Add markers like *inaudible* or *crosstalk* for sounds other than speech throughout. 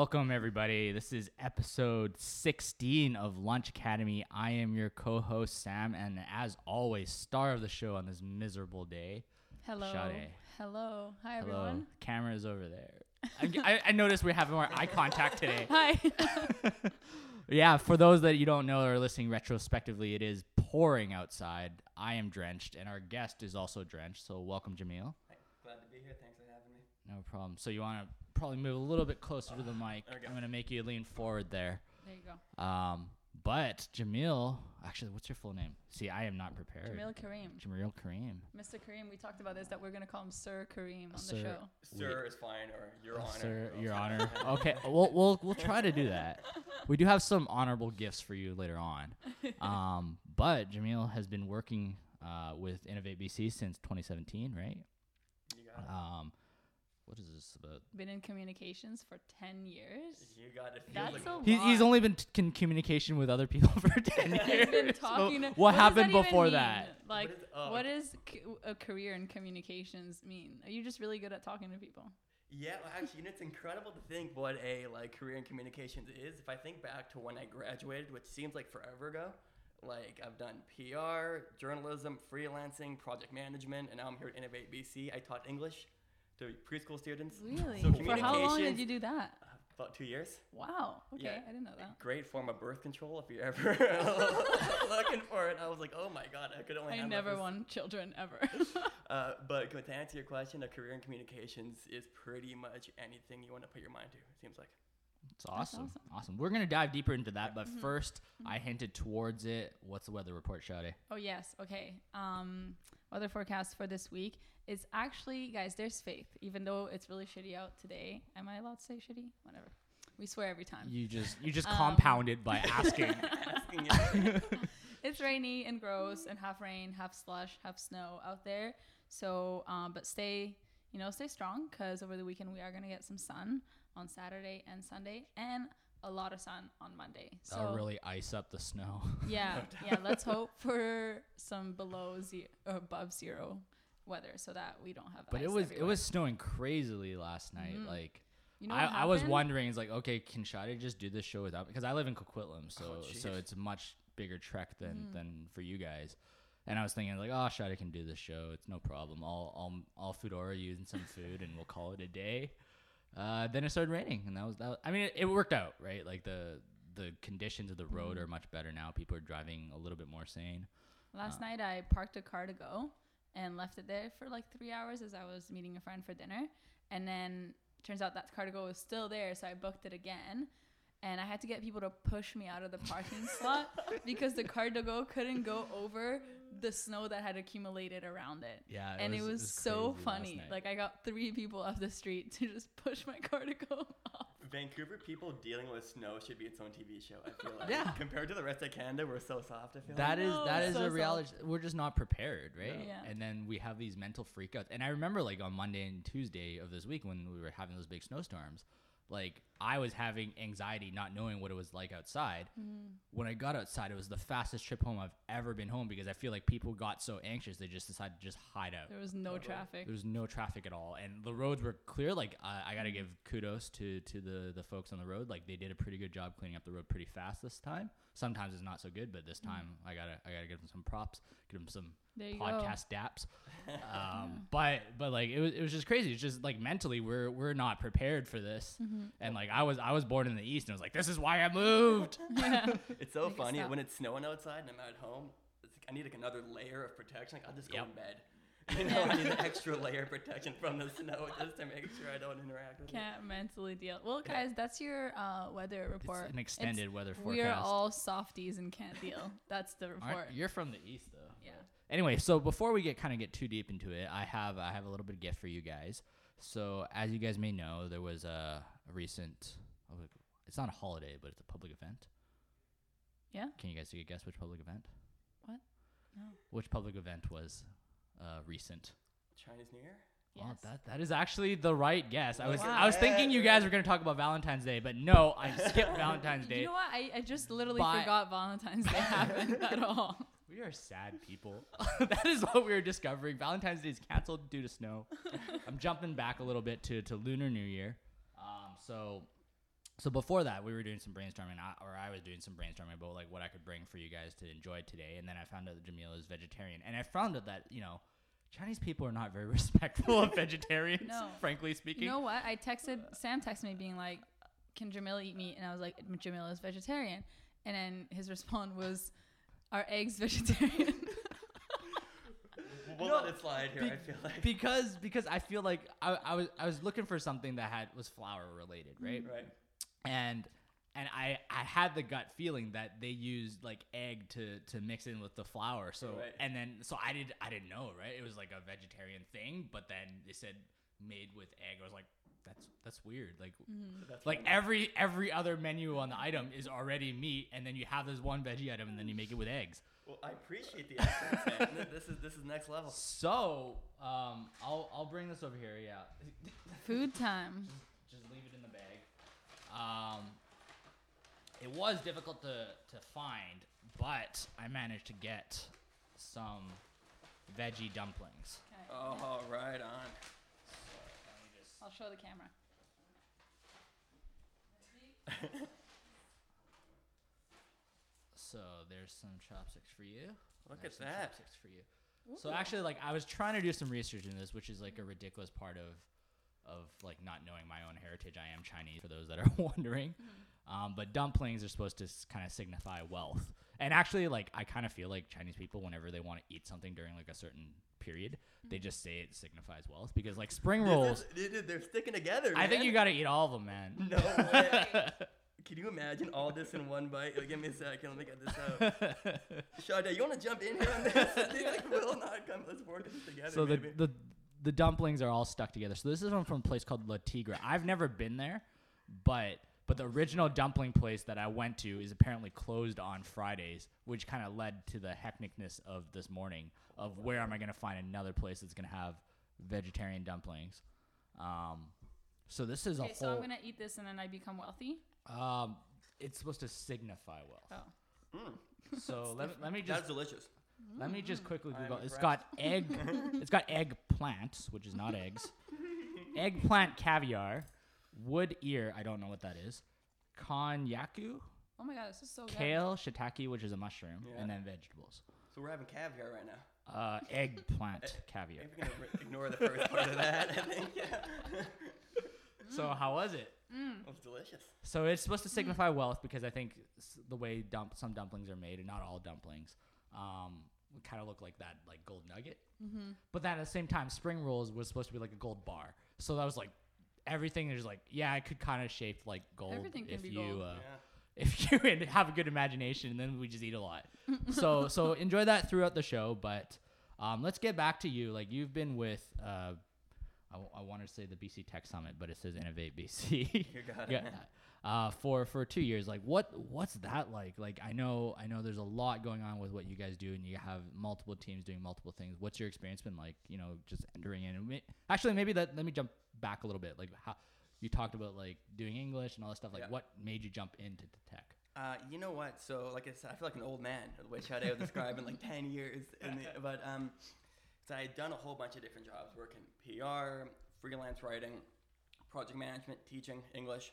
Welcome, everybody. This is episode 16 of Launch Academy. I am your co host, Sam, and as always, star of the show on this miserable day. Hello. Sade. Hello. Hi, Hello. everyone. Camera is over there. *laughs* I, I, I noticed we're having more eye contact today. Hi. *laughs* *laughs* Yeah, for those that you don't know or are listening retrospectively, it is pouring outside. I am drenched, and our guest is also drenched. So, welcome, Jamil. Glad to be here. Thanks for having me. No problem. So, you want to probably move a little bit closer to the mic. go. I'm going to make you lean forward there. there you go. Um, but Jamil, actually, what's your full name? See, I am not prepared. Jamil Kareem. Jamil Kareem. Mr. Kareem, we talked about this that we're going to call him Sir Kareem on Sir. the show. Sir is fine, or Your Honor. Sir, Your Honor. *laughs* Okay, we'll, we'll we'll try to do that. We do have some honorable gifts for you later on. *laughs* Um, but Jamil has been working uh, with Innovate BC since 2017, right? You got it. Um, what is this about? Been in communications for 10 years. You got it. That's like a He, he's only been t- in communication with other people *laughs* for 10 years. He's been So talking. to- what, does happened that before mean? that? Like, is- oh, what is c- a career in communications mean? Are you just really good at talking to people? Yeah, well, actually, you know, it's incredible to think what a like career in communications is. If I think back to when I graduated, which seems like forever ago, like I've done PR, journalism, freelancing, project management, and now I'm here at Innovate BC. I taught English to preschool students. *laughs* Really? So for how long did you do that? Uh, about two years. Wow. Okay, Yeah. I didn't know that. Great form of birth control if you're ever *laughs* looking for it. I was like, oh my god, I could only. I handle never this. want children ever. *laughs* Uh, but to answer your question, a career in communications is pretty much anything you want to put your mind to. It seems like. It's awesome. awesome. awesome. We're going to dive deeper into that, but Mhm. first, I hinted towards it. What's the weather report, Shade? Oh yes, okay. Um, weather forecast for this week is actually, guys. There's faith, even though it's really shitty out today. Am I allowed to say shitty? Whatever. We swear every time. You just you just Um, compounded by *laughs* asking. Asking *laughs* it's rainy and gross and half rain, half slush, half snow out there. So, um, but stay, you know, stay strong because over the weekend we are gonna get some sun on Saturday and Sunday, and a lot of sun on Monday. So That'll really ice up the snow. Yeah, *laughs* yeah. Let's hope for some below zero, above zero weather, so that we don't have. But ice it was it was snowing crazily last night. Mhm. Like You know I, I was wondering, it's like, okay, can Shadi just do this show without? Because I live in Coquitlam, so Oh, so it's a much bigger trek than Mhm. than for you guys. And I was thinking like, oh, Shadi can do this show. It's no problem. I'll I'll I'll Foodora you and some food, and we'll call it a day. Uh, then it started raining, and that was that. Was, I mean, it, it worked out, right? Like the the conditions of the road Mhm. are much better now. People are driving a little bit more sane. Last Uh, night I parked a Car2Go and left it there for like three hours as I was meeting a friend for dinner, and then turns out that Car2Go was still there, so I booked it again. And I had to get people to push me out of the parking *laughs* slot because the Car2Go couldn't go over the snow that had accumulated around it. Yeah, and it was, so crazy last funny. Like I got three people off the street to just push my Car2Go off. Vancouver people dealing with snow should be its own TV show. I feel like. Yeah. Compared to the rest of Canada, we're so soft. I feel That like. is know, that it's is so a soft. reality. We're just not prepared, right? No. Yeah. And then we have these mental freakouts. And I remember like on Monday and Tuesday of this week when we were having those big snowstorms, like I was having anxiety not knowing what it was like outside. Mm-hmm. When I got outside, it was the fastest trip home I've ever been home because I feel like people got so anxious they just decided to just hide out. There was no Totally. traffic. There was no traffic at all, and the roads were clear. Like I, I got to mm-hmm. give kudos to to the the folks on the road. Like they did a pretty good job cleaning up the road pretty fast this time. Sometimes it's not so good, but this time I gotta I gotta give him some props, give him some There you go. podcast daps. *laughs* Um, but but like it was it was just crazy. It's just like mentally we're we're not prepared for this, Mm-hmm. and like I was I was born in the east, and I was like this is why I moved. *laughs* yeah. *laughs* It's so Make funny stop. when it's snowing outside and I'm at home. It's like I need like another layer of protection. Like I'll just go Yep. in bed. *laughs* You know, I need an extra layer of protection from the snow just to make sure I don't interact with it. Can't mentally deal. Well, guys, that's your uh, weather report. It's an extended weather forecast. We are all softies and can't deal. *laughs* That's the Aren't- report. You're from the east though. Yeah. Anyway, so before we get kind of get too deep into it, I have I have a little bit of gift for you guys. So as you guys may know, there was a, a recent. It's not a holiday, but it's a public event. Yeah? Can you guys take a guess which public event? What? No. Which public event was uh, recent? Chinese New Year. Yes. That that is actually the right guess. I was Wow. I was thinking you guys were gonna talk about Valentine's Day, but no, I *laughs* skipped Valentine's Day. You know what? I, I just literally By- forgot Valentine's Day *laughs* happened at all. We are sad people. *laughs* that is what we are discovering. Valentine's Day is canceled due to snow. I'm jumping back a little bit to, to Lunar New Year. Um, so so before that, we were doing some brainstorming, I- or I was doing some brainstorming about like what I could bring for you guys to enjoy today. And then I found out that Jamila is vegetarian, and I found out that you know Chinese people are not very *laughs* respectful of vegetarians, No. frankly speaking. You know what? I texted Sam texted me being like, "Can Jamila eat meat?" And I was like, "Jamila is vegetarian." And then his response was, "Are eggs *laughs* vegetarian?" We'll No, let it slide here. be- I feel like. because because I feel like I, I was I was looking for something that had was flour related, right? right. and and I I had the gut feeling that they used like egg to to mix in with the flour. So Right. and then so I did I didn't know right. It was like a vegetarian thing, but then they said made with egg. I was like that's that's weird. Like That's like every every other menu on the item is already meat, and then you have this one veggie item, and then you make it with eggs. Well, I appreciate the effort, Sam. This is this is next level. So um, I'll I'll bring this over here. Yeah. Food time. just leave it in the bag. Um, it was difficult to, to find, but I managed to get some veggie dumplings. Okay. Oh, right on. So let me just. I'll show the camera. So there's some chopsticks for you. Look There's at some that. Chopsticks for you. So actually, like I was trying to do some research in this, which is like a ridiculous part of of like not knowing my own heritage. I am Chinese, for those that are *laughs* wondering. Um, but dumplings are supposed to kind of signify wealth. And actually, like I kind of feel like Chinese people, whenever they want to eat something during like a certain period, they just say it signifies wealth because like spring rolls. is- dude, they're sticking together. I think you got to eat all of them, man. No way. *laughs* Can you imagine all this in one bite? Like, give me a second. Let me get this out. *laughs* Sade, you want to jump in here on this? They like will not come. Let's work this together. so the, the the dumplings are all stuck together. So this is one from a place called La Tigre. I've never been there, but but the original dumpling place that I went to is apparently closed on Fridays, which kind of led to the hecticness of this morning of where am I going to find another place that's going to have vegetarian dumplings. Um, so this is a Okay, so I'm gonna eat this and then I become wealthy. um, it's supposed to signify wealth. Oh. Mm, So *laughs* let, me- let me just that's delicious. Let me just quickly I'm Google. *laughs* It's got egg. it's got eggplant, which is not eggs. Eggplant caviar, wood ear. I don't know what that is. Konyaku, Oh my god, this is so good. kale, shiitake, which is a mushroom, Yeah. and then vegetables. So we're having caviar right now. Uh, eggplant *laughs* caviar. Maybe we're gonna re- ignore the first part of that. I think. Yeah. *laughs* So how was it? Mm. It was delicious. So it's supposed to signify wealth because I think s- the way dump some dumplings are made, and not all dumplings, um, kind of look like that, like gold nugget. Mm-hmm. But then at the same time, spring rolls was supposed to be like a gold bar. So that was like everything is like yeah, I could kind of shape like gold Everything can if be you gold. uh, yeah. if *laughs* you have a good imagination. And then we just eat a lot. *laughs* so so enjoy that throughout the show. But um, let's get back to you. Like you've been with. Uh, I, want to say the BC Tech Summit, but it says Innovate BC. You got *laughs* it. yeah. Uh, for for two years, like what what's that like? Like I know I know there's a lot going on with what you guys do, and you have multiple teams doing multiple things. What's your experience been like? You know, just entering in. And Actually, maybe that let me jump back a little bit. Like how you talked about like doing English and all that stuff. Like Yeah. what made you jump into tech? Uh, you know what? So, like I said, I feel like an old man, which Sade would describe in like *laughs* 10 years. *laughs* The, but um, so I had done a whole bunch of different jobs, working PR, freelance writing, project management, teaching English,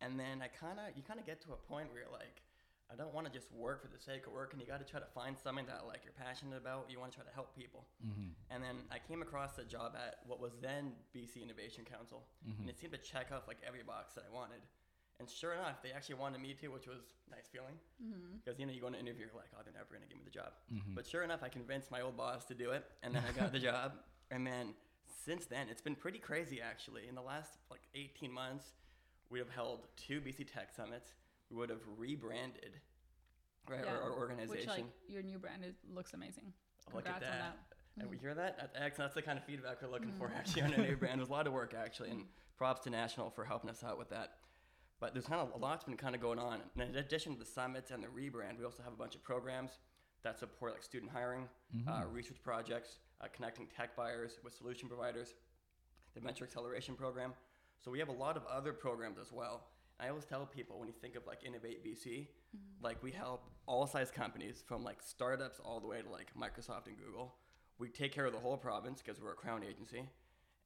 and then I kind of you kind of get to a point where you're like, I don't want to just work for the sake of work, and you got to try to find something that like you're passionate about. You want to try to help people. Mm-hmm. And then I came across a job at what was then BC Innovation Council, Mm-hmm. and it seemed to check off like every box that I wanted. And sure enough, they actually wanted me to, which was a nice feeling. Mm-hmm. Because you know you go to an interview, you're like, oh, they're never gonna give me the job. Mm-hmm. But sure enough, I convinced my old boss to do it, and then I got the *laughs* job. And then since then, it's been pretty crazy actually. In the last like 18 months, we have held two BC Tech summits. We would have rebranded, right, Yeah, our, our organization. Which like your new brand is, looks amazing. Look at Congrats on that. that. And we hear that? That's excellent. That's the kind of feedback we're looking for actually on a new brand. There's a lot of work actually, and *laughs* props to National for helping us out with that. But there's kind of a lot's been kind of going on. And in addition to the summits and the rebrand, we also have a bunch of programs that support like student hiring, uh, research projects, uh, connecting tech buyers with solution providers, the venture acceleration program. So we have a lot of other programs as well. I always tell people when you think of like Innovate BC, mm-hmm. like we help all size companies from like startups all the way to like Microsoft and Google. We take care of the whole province because we're a crown agency,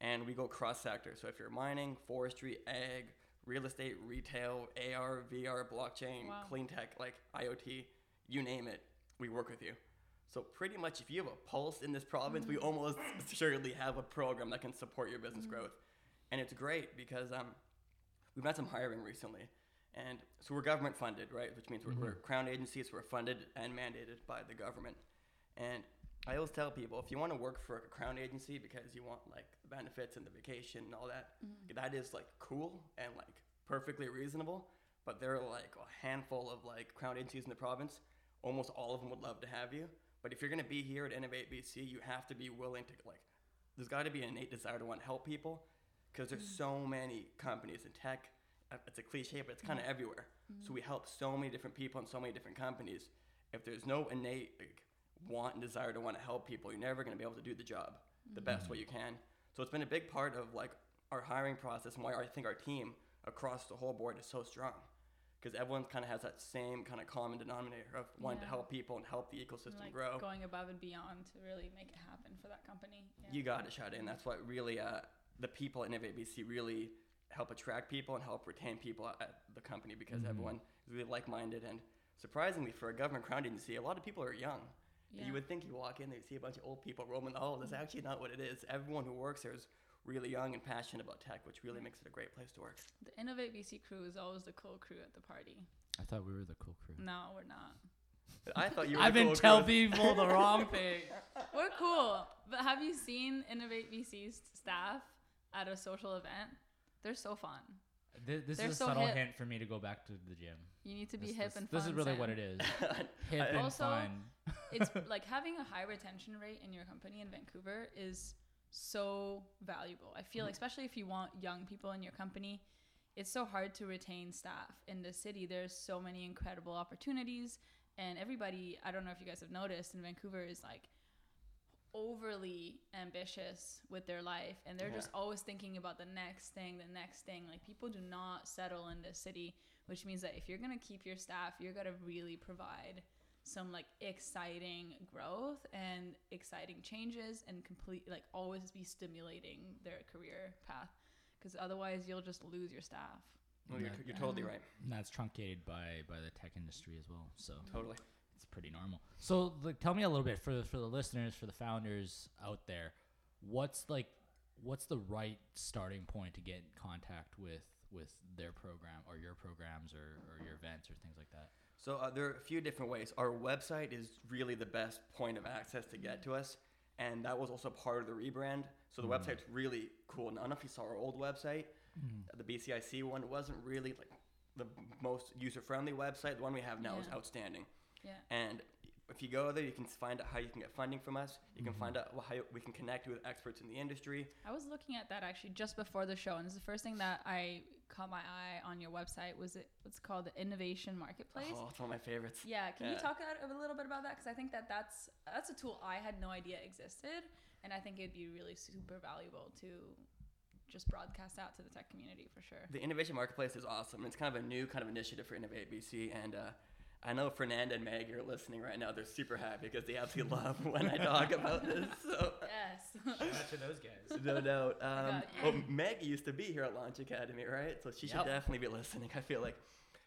and we go cross sector. So if you're mining, forestry, ag, real estate, retail, AR, VR, blockchain, Wow. clean tech, like IoT, you name it, we work with you. So pretty much, if you have a pulse in this province, we mm-hmm. almost *laughs* surely have a program that can support your business mm-hmm. growth, and it's great because um, we've had some hiring recently, and so we're government funded, right? Which means we're, we're crown agencies, we're funded and mandated by the government, and I always tell people if you want to work for a crown agency because you want like the benefits and the vacation and all that, that is like cool and like perfectly reasonable. But there are like a handful of like crown agencies in the province. Almost all of them would love to have you. But if you're gonna be here at Innovate BC, you have to be willing to like. There's got to be an innate desire to want to help people, because there's so many companies in tech. uh, It's a cliche, but it's kind of everywhere. So we help so many different people and so many different companies. If there's no innate like, want and desire to want to help people, you're never going to be able to do the job the best way you can. So it's been a big part of like our hiring process and why I think our team across the whole board is so strong. Because everyone kind of has that same kind of common denominator of wanting to help people and help the ecosystem like grow. going above and beyond to really make it happen for that company. Yeah. You got it, Shade, and that's what really uh, the people at Innovate BC really help attract people and help retain people at- at the company because mm-hmm. everyone is really like-minded and surprisingly for a government crown agency, a lot of people are young. Yeah. You would think you walk in there, you see a bunch of old people roaming the halls. That's mm-hmm. actually not what it is. Everyone who works there is really young and passionate about tech, which really makes it a great place to work. The Innovate BC crew is always the cool crew at the party. I thought we were the cool crew. No, we're not. I thought you *laughs* were. I've the been cool tell people the wrong *laughs* thing. We're cool. But have you seen Innovate BC's staff at a social event? They're so fun. This, this They're is a so subtle hip. hint for me to go back to the gym. You need to be This, hip this- and fun. this is really what it is. *laughs* Hip and Also, fun. it's *laughs* like having a high retention rate in your company in Vancouver is so valuable. I feel, like, mm-hmm. especially if you want young people in your company, it's so hard to retain staff in the city. There's so many incredible opportunities, and everybody. I don't know if you guys have noticed in Vancouver is like overly ambitious with their life and they're just always thinking about the next thing the next thing like people do not settle in this city which means that if you're going to keep your staff you're going to really provide some like exciting growth and exciting changes and complete like always be stimulating their career path because otherwise you'll just lose your staff No, you're, you're totally right. And that's truncated by by the tech industry as well. So Totally. It's pretty normal. So like, tell me a little bit for the, for the listeners, for the founders out there, what's like, what's the right starting point to get in contact with with their program or your programs or, or your events or things like that? So uh, there are a few different ways. Our website is really the best point of access to get to us, and that was also part of the rebrand. So the website's really cool. And I don't know if you saw our old website, uh, the BCIC one. It wasn't really like the most user-friendly website. The one we have now is outstanding. Yeah And if you go there, you can find out how you can get funding from us. You can find out how we can connect with experts in the industry. I was looking at that actually just before the show, and it's the first thing that I caught my eye on your website was it what's called the Innovation Marketplace. Oh, it's one of my favorites. Yeah, can you talk a, a little bit about that? Because I think that that's that's a tool I had no idea existed, and I think it'd be really super valuable to just broadcast out to the tech community for sure. The innovation marketplace is awesome. It's kind of a new kind of initiative for Innovate BC, and uh, I know Fernanda and Meg are listening right now. They're super happy because they absolutely love *laughs* when I talk about this. So Yes. Shout out to those guys. *laughs* no doubt. Um, well, Meg used to be here at Launch Academy, right? So she should definitely be listening. I feel like,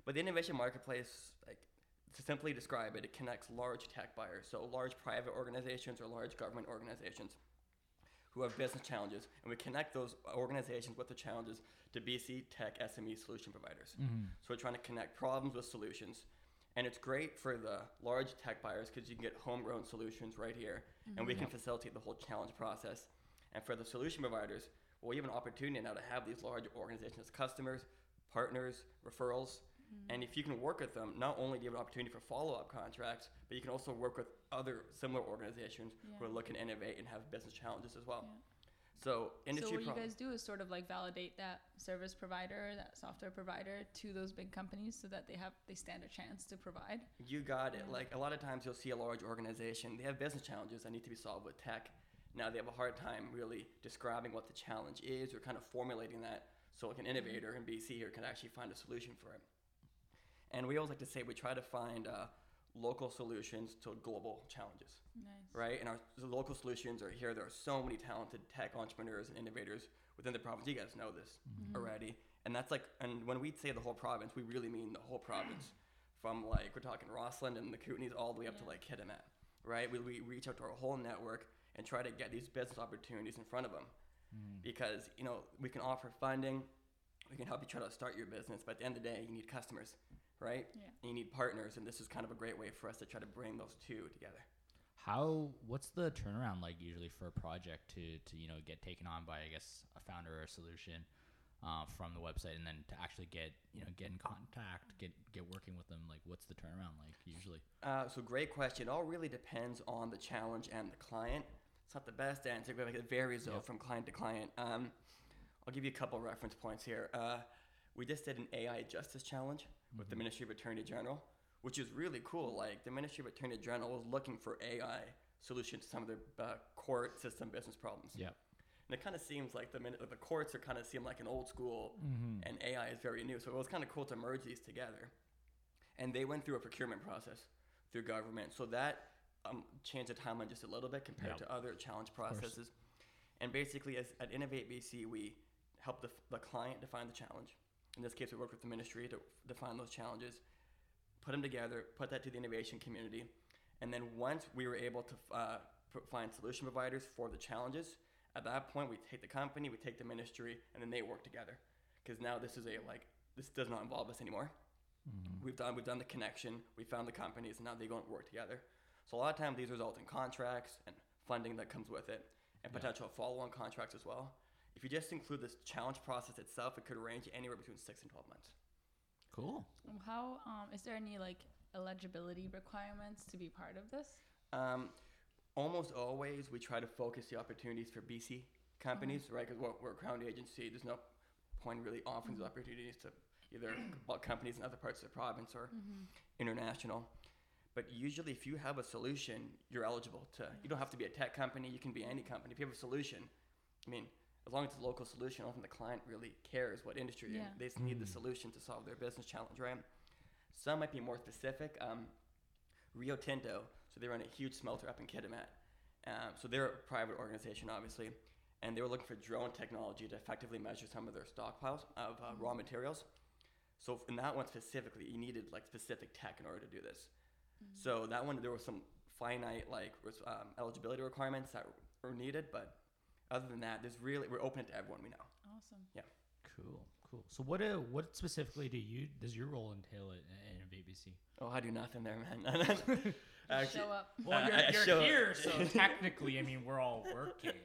but the innovation marketplace, like to simply describe it, it connects large tech buyers, so large private organizations or large government organizations who have business challenges, and we connect those organizations with the challenges to BC Tech SME solution providers. So we're trying to connect problems with solutions. And it's great for the large tech buyers because you can get homegrown solutions right here, and we can mm-hmm. facilitate the whole challenge process. And for the solution providers, well, we have an opportunity now to have these large organizations customers, partners, referrals. Mm-hmm. And if you can work with them, not only do you have an opportunity for follow up contracts, but you can also work with other similar organizations who are looking to innovate and have business challenges as well. Yeah. So, so industry what you guys do is sort of like validate that service provider, that software provider to those big companies so that they have they stand a chance to provide. You got it. Like a lot of times you'll see a large organization, they have business challenges that need to be solved with tech. Now they have a hard time really describing what the challenge is or kind of formulating that so like an innovator in BC here can actually find a solution for it. And we always like to say we try to find uh, local solutions to global challenges, Nice. right? And our the local solutions are here. There are so many talented tech entrepreneurs and innovators within the province. You guys know this mm-hmm. already. and that's like, and when we say the whole province, we really mean the whole province, *clears throat* from like we're talking Rossland and the Kootenays all the way up to like Kitimat, right? We, we reach out to our whole network and try to get these business opportunities in front of them, mm. because you know we can offer funding, we can help you try to start your business, but at the end of the day, you need customers, right? Yeah. And you need partners, and this is kind of a great way for us to try to bring those two together. How what's the turnaround like usually for a project to to you know get taken on by I guess a founder or a solution uh, from the website and then to actually get you know get in contact get get working with them like what's the turnaround like usually? Uh, so great question. It all really depends on the challenge and the client. It's not the best answer, but like it varies though Yep. from client to client. Um, I'll give you a couple reference points here. Uh, we just did an AI justice challenge with the Ministry of Attorney General, which is really cool. Like the Ministry of Attorney General was looking for AI solutions to some of their uh, court system business problems. Yeah. And it kind of seems like the min- the courts are kind of seem like an old school, and AI is very new. So it was kind of cool to merge these together. And they went through a procurement process through government, so that um, changed the timeline just a little bit compared Yep. to other challenge processes. And basically, as at Innovate BC, we help the, the client define the challenge. In this case, we work with the ministry to define those challenges, put them together, put that to the innovation community, and then once we were able to uh, find solution providers for the challenges, at that point we take the company, we take the ministry, and then they work together. Because now this is a like this does not involve us anymore. We've done we've done the connection, we found the companies, and now they go and work together. So a lot of times these result in contracts and funding that comes with it, and Yeah. potential follow-on contracts as well. If you just include this challenge process itself, it could range anywhere between six and twelve months. Cool. How um, is there any like eligibility requirements to be part of this? Um, almost always, we try to focus the opportunities for BC companies, right? Because we're, we're a crown agency. There's no point really offering these opportunities to either *coughs* co- companies in other parts of the province or international. But usually, if you have a solution, you're eligible to. You don't have to be a tech company. You can be any company. If you have a solution, I mean, as long as it's a local solution, often the client really cares what industry. Yeah. They just need the solution to solve their business challenge, right? Some might be more specific. Um, Rio Tinto, so they run a huge smelter up in Kitimat. Um, so they're a private organization, obviously, and they were looking for drone technology to effectively measure some of their stockpiles of uh, raw materials. So in that one specifically, you needed like specific tech in order to do this. So that one, there was some finite like res- um, eligibility requirements that were needed, but other than that, there's really we're open to everyone we know. Awesome. Yeah. Cool. Cool. So what uh, what specifically do you does your role entail at, at Innovate Oh, I do nothing there, man. *laughs* *laughs* Actually, Show up. *laughs* Well, Uh, you're, I- I you're show- here, so technically, I mean, we're all working.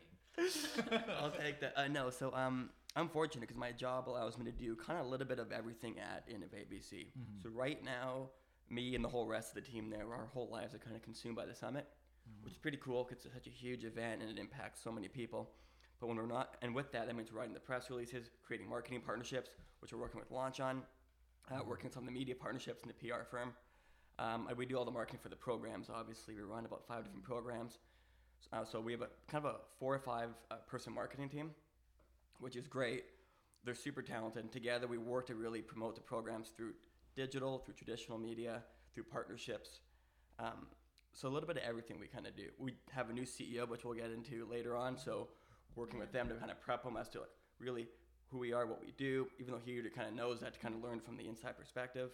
I'll take that. Uh, no, so um, I'm fortunate because my job allows me to do kind of a little bit of everything at Innovate BC. So right now, me and the whole rest of the team there, our whole lives are kind of consumed by the summit, which is pretty cool because it's such a huge event and it impacts so many people. But when we're not, and with that, that means writing the press releases, creating marketing partnerships, which we're working with Launch on, uh, working with some of the media partnerships and the PR firm. Um, we do all the marketing for the programs. Obviously, we run about five different programs. Uh, so we have a kind of a four or five uh, person marketing team, which is great. They're super talented. And together we work to really promote the programs through digital, through traditional media, through partnerships. Um, so a little bit of everything we kind of do. We have a new CEO, which we'll get into later on. So working with them to kind of prep them as to like really who we are, what we do, even though he kind of knows that to kind of learn from the inside perspective.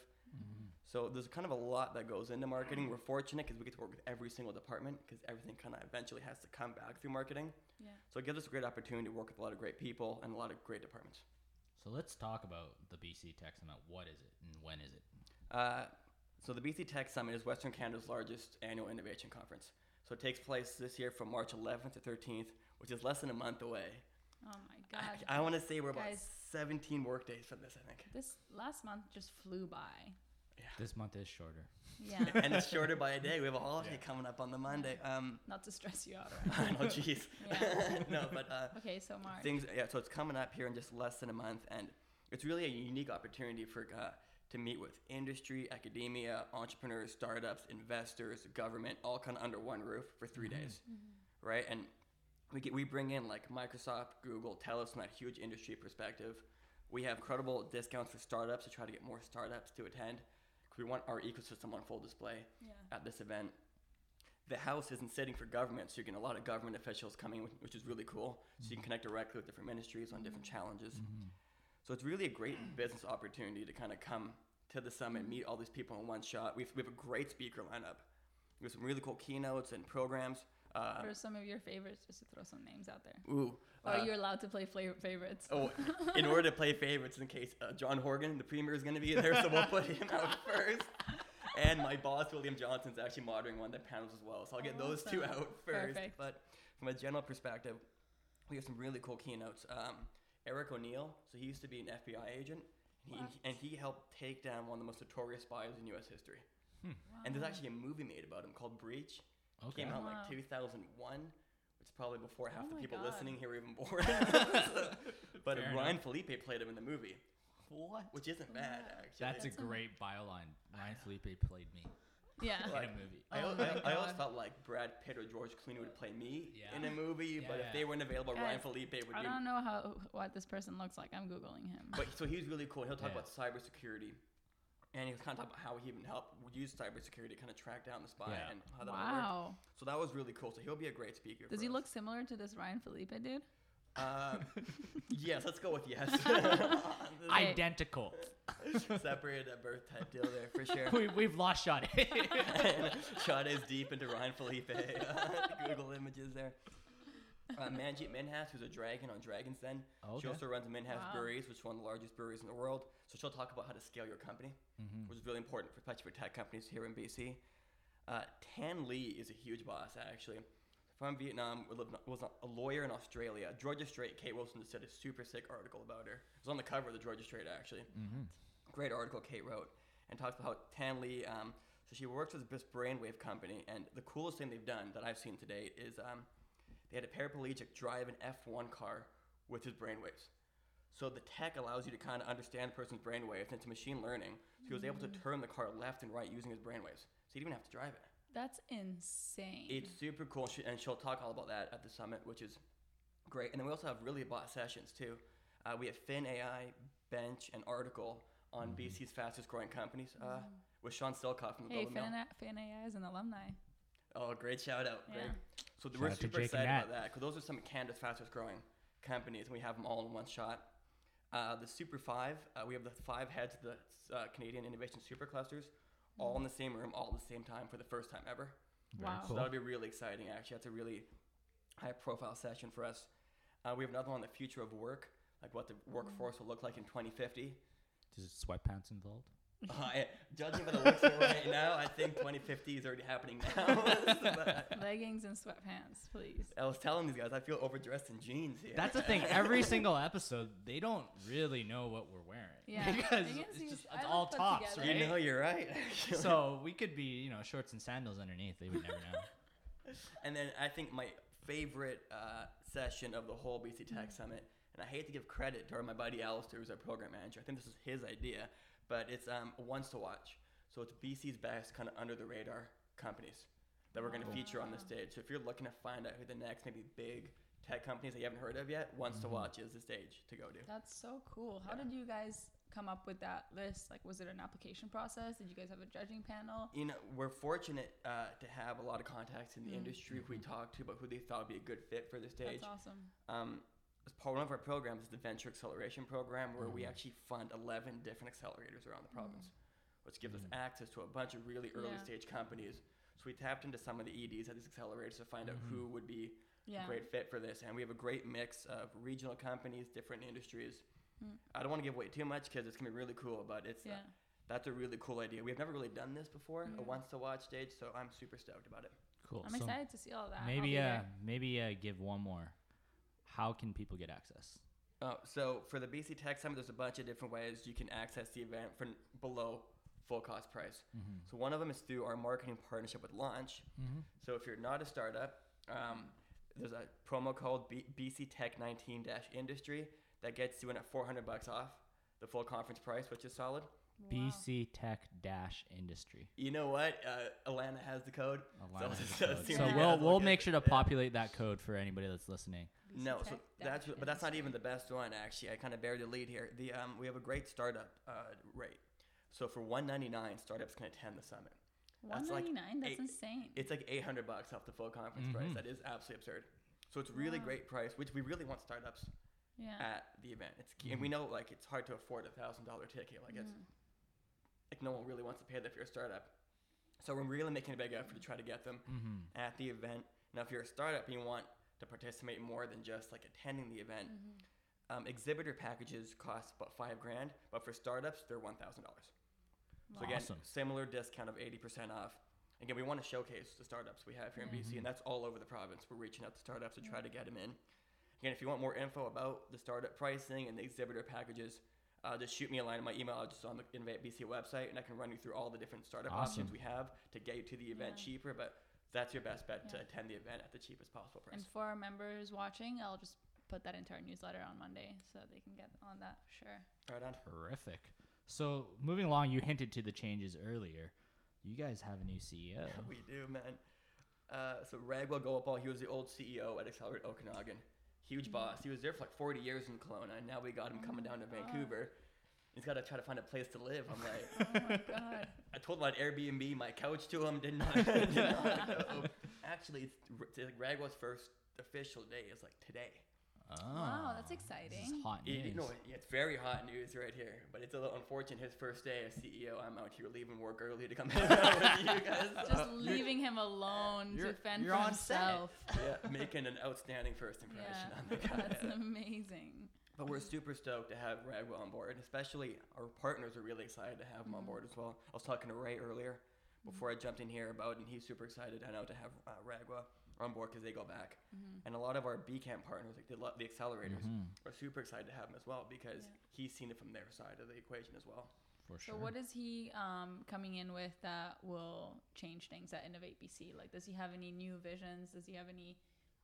So there's kind of a lot that goes into marketing. We're fortunate because we get to work with every single department because everything kind of eventually has to come back through marketing. Yeah. So it gives us a great opportunity to work with a lot of great people and a lot of great departments. So let's talk about the BC Tech Summit. What is it and when is it? Uh, so the BC Tech Summit is Western Canada's largest annual innovation conference. So it takes place this year from March 11th to 13th, which is less than a month away. Oh my god. I, I want to say we're about Guys. 17 work days for this, I think. this last month just flew by. Yeah. This month is shorter. Yeah. *laughs* and it's shorter by a day. We have a holiday Yeah. coming up on the Monday. Um, Not to stress you out. *laughs* I know, jeez. *laughs* No, but uh, okay, so March. things yeah so it's coming up here in just less than a month and it's really a unique opportunity for uh, to meet with industry academia entrepreneurs startups investors government all kind of under one roof for 3 mm-hmm. days mm-hmm. right and we get we bring in like microsoft google telus from that huge industry perspective we have credible discounts for startups to try to get more startups to attend we want our ecosystem on full display yeah. at this event. The house isn't sitting for government, so you're getting a lot of government officials coming, which- which is really cool. So you mm-hmm. can connect directly with different ministries on different challenges. So it's really a great business opportunity to kind of come to the summit, meet all these people in one shot. We've, we have a great speaker lineup. We have some really cool keynotes and programs. Uh, What are some of your favorites? Just to throw some names out there. ooh, uh, are you allowed to play favorites? Oh, *laughs* in order to play favorites, in case uh, John Horgan, the premier, is going to be there, so we'll put him out *laughs* first. And my boss, William Johnson, is actually moderating one of the panels as well, so I'll get those two out first. Perfect. But from a general perspective, we have some really cool keynotes. Um, Eric O'Neill, so he used to be an FBI agent, and he, What? and he helped take down one of the most notorious spies in U.S. history. And there's actually a movie made about him called Breach. Okay. Came out Wow. like 2001, which is probably before half Oh the people God. listening here were even born. *laughs* *laughs* but Fair Ryan enough. Phillippe played him in the movie, What? which isn't bad actually. That's a That's am- great bio line. Ryan Phillippe played me Yeah. *laughs* in a movie. I, Oh I, I always felt like Brad Pitt or George Clooney would play me Yeah. in a movie, but Yeah. if they weren't available, Ryan Phillippe would I be. don't know how what this person looks like. I'm googling him. But so he's really cool. He'll talk Yeah. about cybersecurity, and he'll kind of talk about how he even helped use cybersecurity to kind of track down the spy Yeah. and how that all worked. wow. So that was really cool. So he'll be a great speaker. Does for he us. look similar to this Ryan Phillippe dude? Um, *laughs* yes, let's go with yes. *laughs* Identical. *laughs* Separated at birth type deal there for sure. we, we've lost shot. *laughs* Shot is deep into Ryan Phillippe. *laughs* Google images there. Uh, Manjit Minhas, who's a dragon on Dragon's Den. She also runs Minhas Wow. Breweries, which is one of the largest breweries in the world. So she'll talk about how to scale your company, Mhm. which is really important, for, especially for tech companies here in BC. Uh, Tan Le is a huge boss, actually. From Vietnam, was a lawyer in Australia. Georgia Straight, Kate Wilson just did a super sick article about her. It was on the cover of the Georgia Straight, actually Mhm. Great article Kate wrote and talks about how Tan Le, um, so she works with this brainwave company, and the coolest thing they've done that I've seen to date is um, they had a paraplegic drive an F1 car with his brainwaves. So the tech allows you to kind of understand the person's brainwaves, and it's machine learning. So he was able to turn the car left and right using his brainwaves. So he didn't even have to drive it. That's insane. It's super cool, she, and she'll talk all about that at the summit, which is great. And then we also have really bought sessions too. Uh, we have Fan AI, Bench, and Article on BC's fastest growing companies uh, with Sean Silcoff from the hey, Globe and Mail. Fan, Fan AI is an alumni. Oh, great shout out! Great. Yeah. So Shout we're out to super excited about that because those are some of Canada's fastest growing companies, and we have them all in one shot. Uh, the Super Five, uh, we have the five heads of the uh, Canadian Innovation Super Clusters, all in the same room, all at the same time for the first time ever. Very Wow. So that'll be really exciting. Actually, that's a really high profile session for us. Uh, we have another one on the future of work, like what the workforce will look like in 2050. Is sweatpants involved? *laughs* Uh, judging by the looks here right now, I think 2050 is already happening now. *laughs* Leggings and sweatpants, please. I was telling these guys, I feel overdressed in jeans here. That's the thing. *laughs* Every single episode, they don't really know what we're wearing. Yeah, because it's just it's all tops, together. right? you know, you're right. actually. so we could be, you know, shorts and sandals underneath. They would never know. And then I think my favorite uh, session of the whole BC Tech Summit, and I hate to give credit to my buddy Alistair, who's our program manager. I think this is his idea, but it's um, ones to watch. So it's BC's best kind of under the radar companies that we're going to feature on the stage. So if you're looking to find out who the next maybe big tech companies that you haven't heard of yet, ones to watch is the stage to go to. That's so cool. How Yeah. did you guys come up with that list? Like, was it an application process? Did you guys have a judging panel? you know, we're fortunate uh, to have a lot of contacts in the Mm. industry who we talked to about who they thought would be a good fit for the stage. That's awesome. Um, as part one of our programs is the Venture Acceleration Program, where we Mhm. actually fund 11 different accelerators around the province, which gives us access to a bunch of really early Yeah. stage companies. So we tapped into some of the EDs at these accelerators to find out who would be Yeah. a great fit for this. And we have a great mix of regional companies, different industries. Mm. I don't want to give away too much because it's gonna be really cool, but it's uh, that's a really cool idea. We've never really done this before, Yeah. a once to watch stage, so I'm super stoked about it. Cool. I'm So excited to see all that. Maybe, be uh, there. maybe uh, give one more. How can people get access? Uh, so for the BC Tech Summit, there's a bunch of different ways you can access the event for below full cost price. Mm-hmm. So one of them is through our marketing partnership with Launch. Mm-hmm. So if you're not a startup, um, there's a promo code B- BC Tech 19 Industry that gets you in at 400 bucks off the full conference price, which is solid. Wow. BC Tech Dash Industry. You know what? Uh, Alana has the code. Alana So- has *laughs* the code. So we'll we'll make sure to populate that code for anybody that's listening. BC No, so Tech that's but that's not even the best one actually. I kind of buried the lead here. The um, we have a great startup uh, rate. So for 199, startups can attend the summit. that's like 199. That's eight- insane. It's like 800 bucks off the full conference price. Mhm. That is absolutely absurd. So it's really Wow. great price, which we really want startups Yeah. at the event. It's and we know like it's hard to afford a thousand dollar ticket. Like it's Mhm. like no one really wants to pay that for a startup. So we're really making a big effort to try to get them Mm-hmm. at the event. Now, if you're a startup and you want to participate more than just like attending the event, Mhm. um, exhibitor packages cost about five grand, but for startups they're one thousand dollars. So again, Awesome. similar discount of eighty percent off. Again, we want to showcase the startups we have here in Yeah. BC, and that's all over the province. We're reaching out to startups to try to get them in. Again, if you want more info about the startup pricing and the exhibitor packages, uh, just shoot me a line. In my email is just on the Innovate BC website, and I can run you through all the different startup options we have to get you to the event Yeah. cheaper. But that's your best bet to attend the event at the cheapest possible price. And for our members watching, I'll just put that into our newsletter on Monday so they can get on that. for Sure. right on. Terrific. So moving along, you hinted to the changes earlier. You guys have a new CEO. *laughs* we do, man. Uh, so Raghwa Gopal, he was the old CEO at Accelerate Okanagan. Huge Mhm. boss. He was there for like 40 years in Kelowna, and now we got him Oh coming down to God. Vancouver. He's got to try to find a place to live. I'm like, *laughs* Oh my god. I told him I'd Airbnb my couch to him. Did not. *laughs* did not know. Oh. Actually, it's, it's like Raghwa's first official day is like today. Oh, Wow, that's ah. This exciting. is hot You- news. you know, yeah, it's very hot news right here, but it's a little unfortunate. His first day as CEO, I'm out here leaving work early to come *laughs* hang out with you guys. Just So, leaving him alone to fend for on set. himself. yeah, making an outstanding first impression Yeah, on the guy. that's amazing. But we're super stoked to have Raghwa on board, and especially our partners are really excited to have him on Mhm. board as well. I was talking to Ray earlier before I jumped in here about, and he's super excited I know to have uh, Raghwa on board because they go back. Mhm. And a lot of our B Camp partners, like the, the accelerators, Mhm, are super excited to have him as well because Yeah. he's seen it from their side of the equation as well. For sure. So what is he um, coming in with that will change things at Innovate BC? Like, does he have any new visions? Does he have any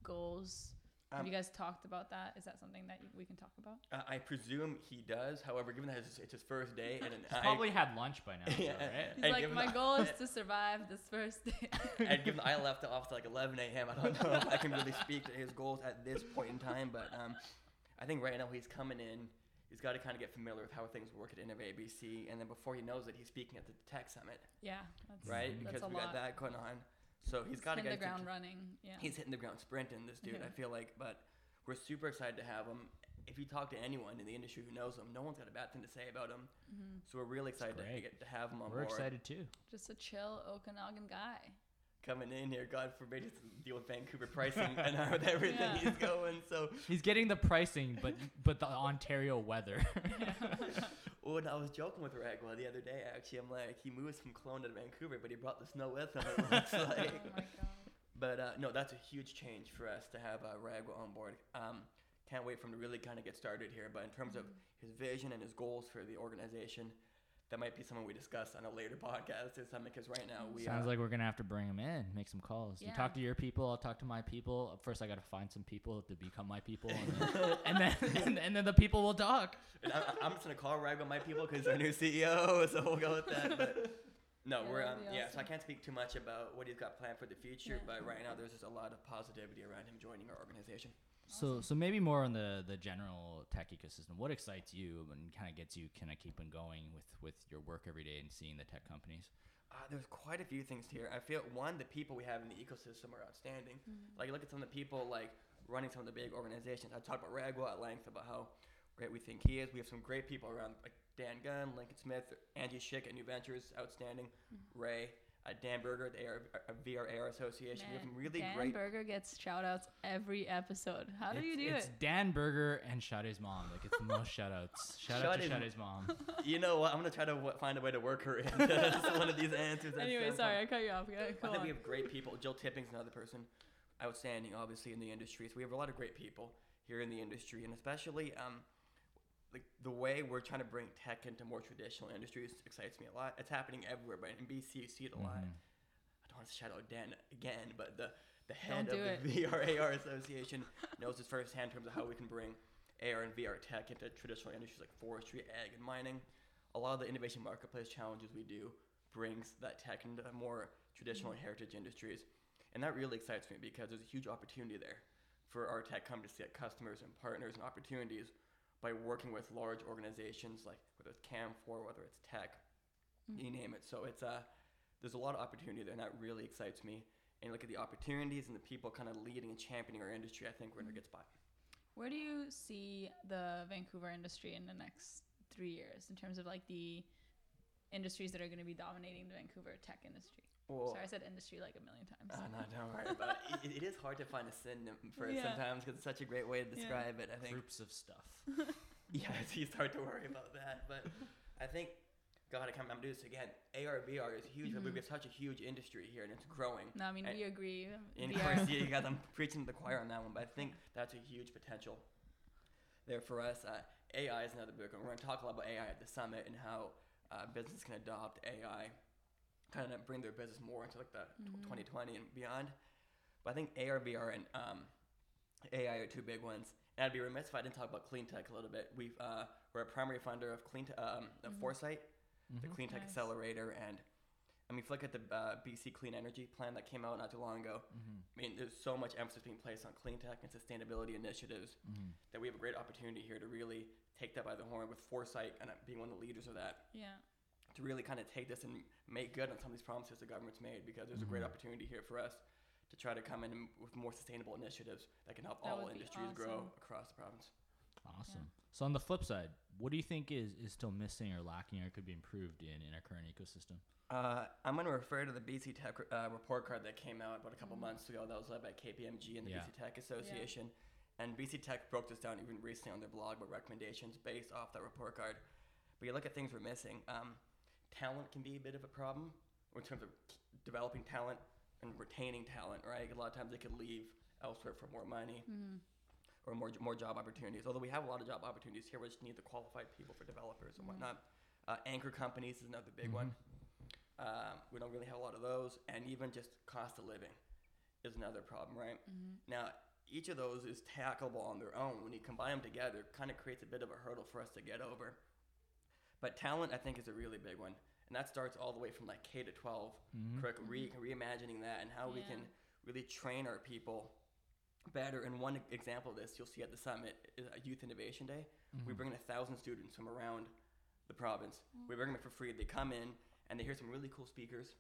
goals? Have Um, you guys talked about that? Is that something that you, we can talk about? Uh, I presume he does. However, given that it's, it's his first day, and an, He's I, probably had lunch by now, though, Yeah. right? He's And like, my the- goal is *laughs* to survive this first day. *laughs* and given I left the office at like 11 a.m., I don't know if I can really speak to his goals at this point in time. But um, I think right now he's coming in. He's got to kind of get familiar with how things work at Innovate BC, and then before he knows it, he's speaking at the Tech Summit, yeah, that's, right? Mhm. Because we lot. got that going on. So he's got to get the into- ground running. Yeah. He's hitting the ground sprinting, this dude. Yeah. I feel like, but we're super excited to have him. If you talk to anyone in the industry who knows him, no one's got a bad thing to say about him. hmm So we're really excited to get to have him on We're board. excited too. Just a chill Okanagan guy. Coming in here, God forbid, he's to deal with Vancouver pricing and how *laughs* *laughs* everything Yeah. he's going. So He's getting the pricing, but but the Ontario weather. *laughs* And I was joking with Raghwa the other day. Actually, I'm like, he moves from Kelowna to Vancouver, but he brought the snow with him. It *laughs* looks oh like. my god. But uh, no, that's a huge change for us to have uh, on board. Um, can't wait for him to really kind of get started here. But in terms of Mm-hmm. his vision and his goals for the organization, that might be something we discuss on a later podcast or something. Because right now we Sounds uh, like we're gonna have to bring him in, make some calls. You talk to your people, I'll talk to my people. First, I gotta find some people to become my people, and then *laughs* and then, *laughs* and, and then the people will talk. And I, I'm just gonna call Raghwa my people because our new CEO, *laughs* so we'll go with that. But no, Yeah, we're um, that'd yeah. So I can't speak too much about what he's got planned for the future. Yeah. But right now, there's just a lot of positivity around him joining our organization. So so maybe more on the the general tech ecosystem. What excites you and kind of gets you kind of keeping going with with your work every day and seeing the tech companies? Uh, there's quite a few things here. I feel one, the people we have in the ecosystem are outstanding. Like look at some of the people like running some of the big organizations. I talked about Raghwa at length about how great we think he is. We have some great people around like Dan Gunn, Lincoln Smith, Angie Schick at New Ventures, outstanding. Ray, uh, Dan Burgar, the AR, uh, VRAR Association. we have some really Dan great. Dan Burgar gets shout outs every episode. How do it's, you do it's it? It's Dan Burgar and Shade's mom. Like it's the most shout outs. *laughs* Shout out to Shade's- Shade's mom. *laughs* you know what? I'm gonna try to w- find a way to work her into *laughs* one of these answers. Anyway, sorry, fun. I cut you off. Go, I think on. we have great people. Jill Tipping's another person, outstanding, obviously in the industry. So we have a lot of great people here in the industry, and especially um, like the way we're trying to bring tech into more traditional industries excites me a lot. It's happening everywhere, but in BC you see it a lot. Mhm. I don't want to shout out Dan again, but the the Don't head of do the it. VRAR *laughs* Association knows this firsthand in terms of how we can bring AR and VR tech into traditional industries like forestry, ag, and mining. A lot of the innovation marketplace challenges we do brings that tech into more traditional heritage industries, and that really excites me because there's a huge opportunity there for our tech companies to get customers and partners and opportunities by working with large organizations like whether it's Canfor, whether it's tech, mm-hmm. you name it. So it's a there's a lot of opportunity there, and that really excites me. And look at the opportunities and the people kind of leading and championing our industry. I think we're a mm-hmm. good spot. Where do you see the Vancouver industry in the next three years in terms of like the industries that are going to be dominating the Vancouver tech industry? Well, Sorry, I said industry like a million times. uh, no, don't worry *laughs* about it. it. It is hard to find a synonym for it Yeah. sometimes because it's such a great way to Yeah. describe it. I think. Groups of stuff. *laughs* Yeah, *laughs* it's, you start to worry about that. But I think, God, I come, I'm doing this again. AR/VR is huge. but We Mhm. have such a huge industry here, and it's growing. No, I mean And- we agree. In VR. of course, you got them preaching to the choir on that one, but I think that's a huge potential there for us. Uh, AI is another big one. We're going to talk a lot about AI at the summit and how uh, business can adopt AI, kind of bring their business more into like the tw- Mhm. 2020 and beyond. But I think AR, VR, and um, AI are two big ones. And I'd be remiss if I didn't talk about clean tech a little bit. We've uh, we're a primary funder of clean te- um, of Mhm. Foresight, the Mhm. Clean Tech Nice. Accelerator, and I mean, if you look at the uh, BC Clean Energy Plan that came out not too long ago, Mhm. I mean, there's so much emphasis being placed on clean tech and sustainability initiatives Mhm. that we have a great opportunity here to really take that by the horn with foresight and being one of the leaders of that yeah. to really kind of take this and make good on some of these promises the government's made because there's a great Mhm. opportunity here for us to try to come in with more sustainable initiatives that can help That all would be industries grow across the province. Awesome. So on the flip side, what do you think is, is still missing or lacking or could be improved in, in our current ecosystem? Uh, I'm going to refer to the BC Tech uh, report card that came out about a couple Mhm. months ago. That was led by KPMG and the Yeah. BC Tech Association. And BC Tech broke this down even recently on their blog with recommendations based off that report card. But you look at things we're missing. Um, talent can be a bit of a problem in terms of developing talent and retaining talent, right? A lot of times they could leave elsewhere for more money Mm-hmm. or more more job opportunities. Although we have a lot of job opportunities here, we just need the qualified people for developers and Mhm. whatnot. Uh, anchor companies is another big one. Um, we don't really have a lot of those, and even just cost of living is another problem, right? Mm-hmm. Now, each of those is tackleable on their own. When you combine them together, kind of creates a bit of a hurdle for us to get over. But talent, I think, is a really big one, and that starts all the way from like K to 12 Mhm. curriculum, re- reimagining that and how we can really train our people better. And one example of this you'll see at the summit is a Youth Innovation Day. We Mhm. bring in a thousand students from around the province. We bring them for free. They come in and they hear some really cool speakers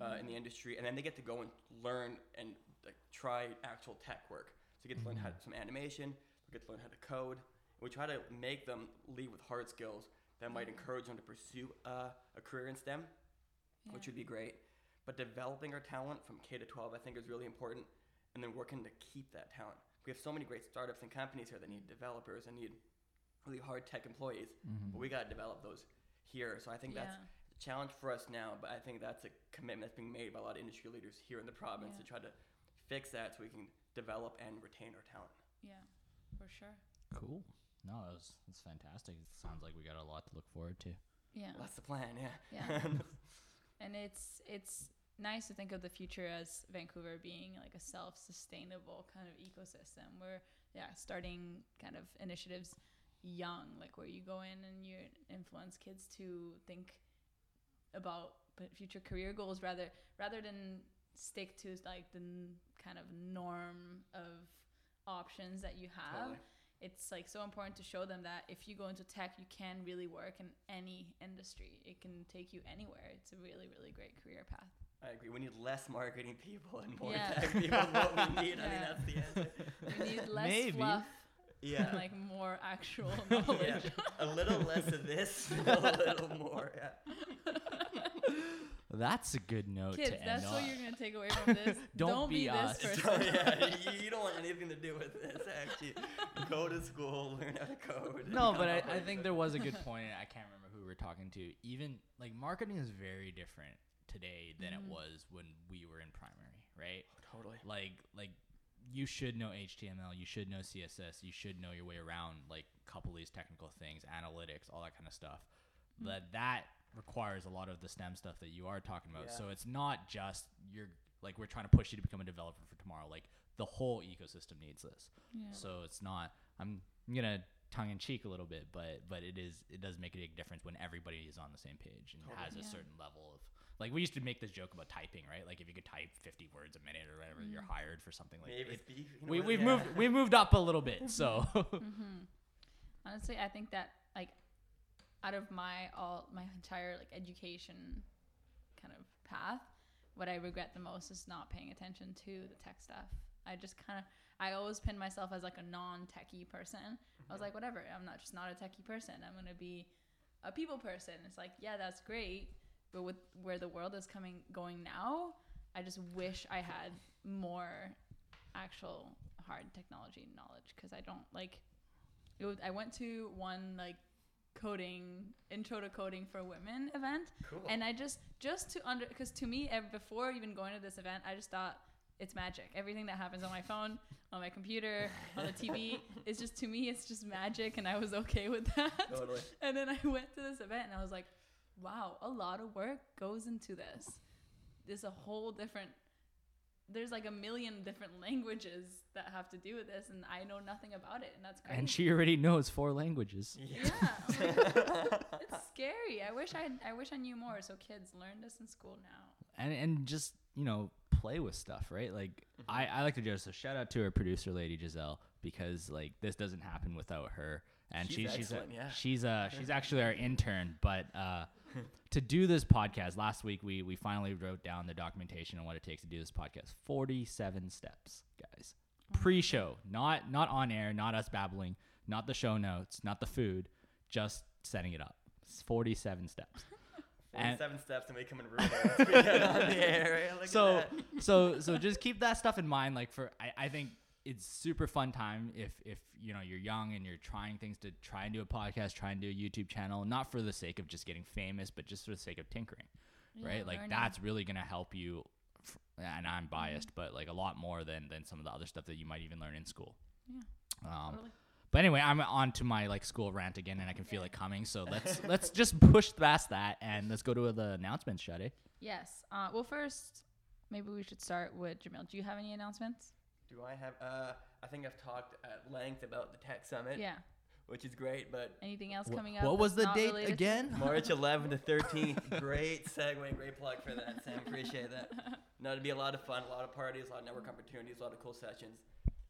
uh, in the industry, and then they get to go and learn and like try actual tech work. So you get to learn how Mhm. some animation. They get to learn how to code. We try to make them leave with hard skills that might Mhm. encourage them to pursue uh, a career in STEM which would be great. But developing our talent from K to 12, I think, is really important, and then working to keep that talent. We have so many great startups and companies here that need developers and need really hard tech employees, Mhm. but we got to develop those here. So I think that's yeah. a challenge for us now, but I think that's a commitment that's being made by a lot of industry leaders here in the province Yeah. to try to fix that so we can develop and retain our talent. Yeah, for sure. Cool. No, that was, that's fantastic. It sounds like we got a lot to look forward to. Yeah. Well, that's the plan, yeah. Yeah. *laughs* and it's it's nice to think of the future as Vancouver being like a self-sustainable kind of ecosystem where yeah starting kind of initiatives young like where you go in and you influence kids to think about future career goals rather rather than stick to like the n- kind of norm of options that you have Totally. it's like so important to show them that if you go into tech you can really work in any industry it can take you anywhere it's a really really great career path I agree. We need less marketing people and more Yeah. tech people. what we need. I think *laughs* Yeah. that's the answer. we need less Maybe. fluff Yeah. and like more actual *laughs* yeah, knowledge a little less of this, *laughs* a little more. Yeah. That's a good note kids to end that's on. what you're gonna take away from this *laughs* Don't be be, us. this So, person yeah, *laughs* you, you don't want anything to do with this. Actually, go to school, learn how to code. no, but I, I *laughs* think there was a good point. and I can't remember who we were talking to. Even like marketing is very different today than Mhm. it was when we were in primary, right? totally. Like like you should know HTML, you should know CSS, you should know your way around like a couple of these technical things, analytics, all that kind of stuff. Mm. That that requires a lot of the STEM stuff that you are talking about. Yeah. So it's not just you're like we're trying to push you to become a developer for tomorrow. Like the whole ecosystem needs this. yeah. So it's not. I'm, I'm gonna tongue in cheek a little bit, but but it is it does make a big difference when everybody is on the same page and Totally. has a Yeah. certain level of like we used to make this joke about typing, right? Like if you could type 50 words a minute or whatever, you're Mm. hired for something like. Maybe it- speak, you know we, we've yeah. moved we've moved up a little bit, so. *laughs* hmm Honestly, I think that like out of my all my entire like education kind of path, what I regret the most is not paying attention to the tech stuff I just kind of I always pin myself as like a non-techie person. I was Mhm. like, whatever, I'm not just not a techie person. I'm gonna be a people person. It's like, yeah, that's great, but with where the world is coming going now, I just wish I had more actual hard technology knowledge because I don't like. It was, I went to one like coding intro to coding for women event Cool. and I just just to under because to me before even going to this event, I just thought it's magic. Everything that happens on my phone, on my computer, on the TV, is *laughs* just to me it's just magic, and I was okay with that. totally. *laughs* And then I went to this event and I was like, wow, a lot of work goes into this. There's a whole different. There's like a million different languages that have to do with this, and I know nothing about it, and that's crazy. And she already knows four languages. Yeah, *laughs* it's scary. I wish I I wish I knew more. So kids learn this in school now. and and just you know play with stuff right like i i like to just so shout out to our producer lady giselle because like this doesn't happen without her and She's she, she's a, yeah. she's uh she's actually our intern but uh to do this podcast last week we we finally wrote down the documentation on what it takes to do this podcast. 47 steps guys. Pre-show not not on air not us babbling not the show notes not the food just setting it up. It's 47 steps. *laughs* And- Forty-seven steps and we come in room once we get on the air. Look at so that. so so just keep that stuff in mind like for I, I think it's super fun time if if you know you're young and you're trying things to try and do a podcast try and do a youtube channel not for the sake of just getting famous but just for the sake of tinkering right like that's really gonna help you and i'm biased but like a lot more than than some of the other stuff that you might even learn in school Yeah, um, totally. but anyway, I'm on to my like school rant again, and I can feel it coming. So let's *laughs* let's just push past that and let's go to the announcements, Shade. Yes. Uh, well, first, maybe we should start with Jamil. Do you have any announcements? Do I have? Uh, I think I've talked at length about the Tech Summit, Yeah. which is great. But Anything else coming up? what was the date related to- again? *laughs* March *laughs* 11th to 13th. great segue, great plug for that, Sam. Appreciate that. No, it'll be a lot of fun, a lot of parties, a lot of network opportunities, a lot of cool sessions.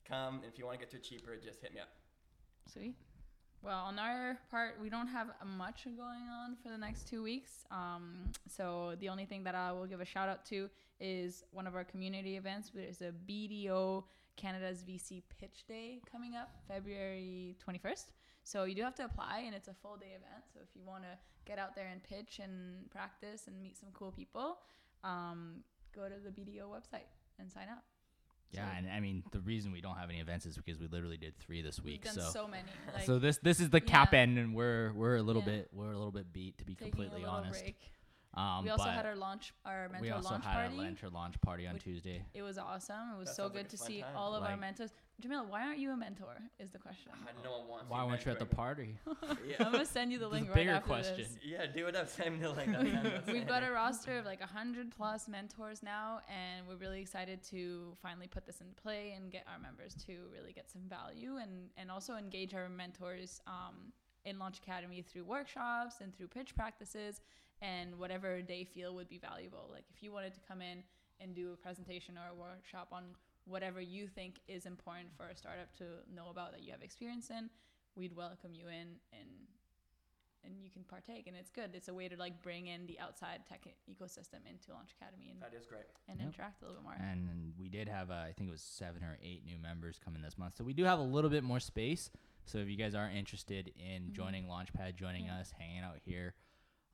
Come, and if you want to get there cheaper, just hit me up. Sweet. Well, on our part, we don't have much going on for the next two weeks. Um, so the only thing that I will give a shout out to is one of our community events. There's a BDO Canada's VC Pitch Day coming up February 21st. So you do have to apply, and it's a full day event. So if you want to get out there and pitch and practice and meet some cool people, um, go to the BDO website and sign up. Yeah, So and I mean the reason we don't have any events is because we literally did three this we've week. done So so, many. Like, so this this is the cap Yeah. end, and we're we're a little Yeah. bit we're a little bit beat to be taking completely honest. break. Um, we also but had our launch, our mentor we also launch had party. our mentor launch party on which- Our It was awesome. It was That so sounds like good to see time. all of our mentors. Jamil, why aren't you a mentor? Is the question. no one wants Why you weren't you at the party? *laughs* *laughs* Yeah. I'm gonna send you the The link right bigger after question. this. Yeah, do it up, Sam Nilling. That's- that's- We've got a roster of like a hundred plus mentors now, and we're really excited to finally put this into play and get our members to really get some value and and also engage our mentors um, in Launch Academy through workshops and through pitch practices and whatever they feel would be valuable. Like if you wanted to come in and do a presentation or a workshop on whatever you think is important for a startup to know about that you have experience in, we'd welcome you in and and you can partake and it's good it's a way to like bring in the outside tech ecosystem into launch academy and, that is great. and Yep. interact a little bit more and we did have uh, I think it was seven or eight new members coming this month. So we do have a little bit more space. So if you guys are interested in Mhm. joining Launchpad, joining Yeah. us, hanging out here,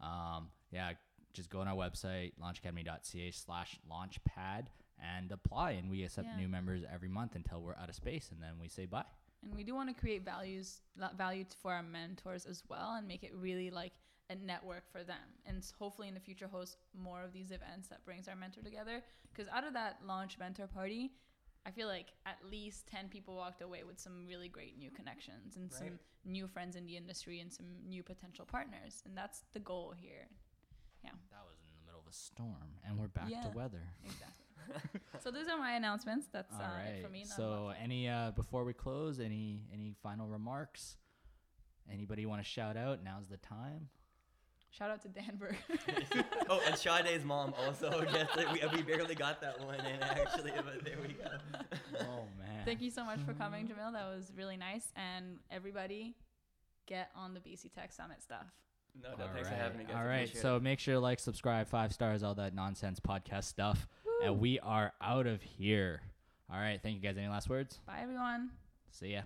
um, yeah, just go on our website launchacademy.ca slash launchpad and apply. And we accept Yeah. new members every month until we're out of space, and then we say bye. and we do want to create values value for our mentors as well and make it really like a network for them and hopefully in the future host more of these events that brings our mentor together because out of that launch mentor party i feel like at least 10 people walked away with some really great new connections and some new friends in the industry and some new potential partners and that's the goal here That was in the middle of a storm, and we're back Yeah. to weather. exactly *laughs* so those are my announcements that's All uh, right. it for me so any uh, before we close, any any final remarks? Anybody want to shout out? Now's the time. shout out to danberg *laughs* *laughs* oh, and Sade's mom also gets it. We, we barely got that one in actually, but there we go. Oh man. Thank you so much for coming, Jamil. That was really nice. And everybody, get on the BC Tech Summit stuff. No, no, All thanks right. for having me, guys. All right. So it. make sure to like, subscribe, five stars, all that nonsense podcast stuff. And we are out of here. All right. Thank you guys. Any last words? Bye, everyone. See ya.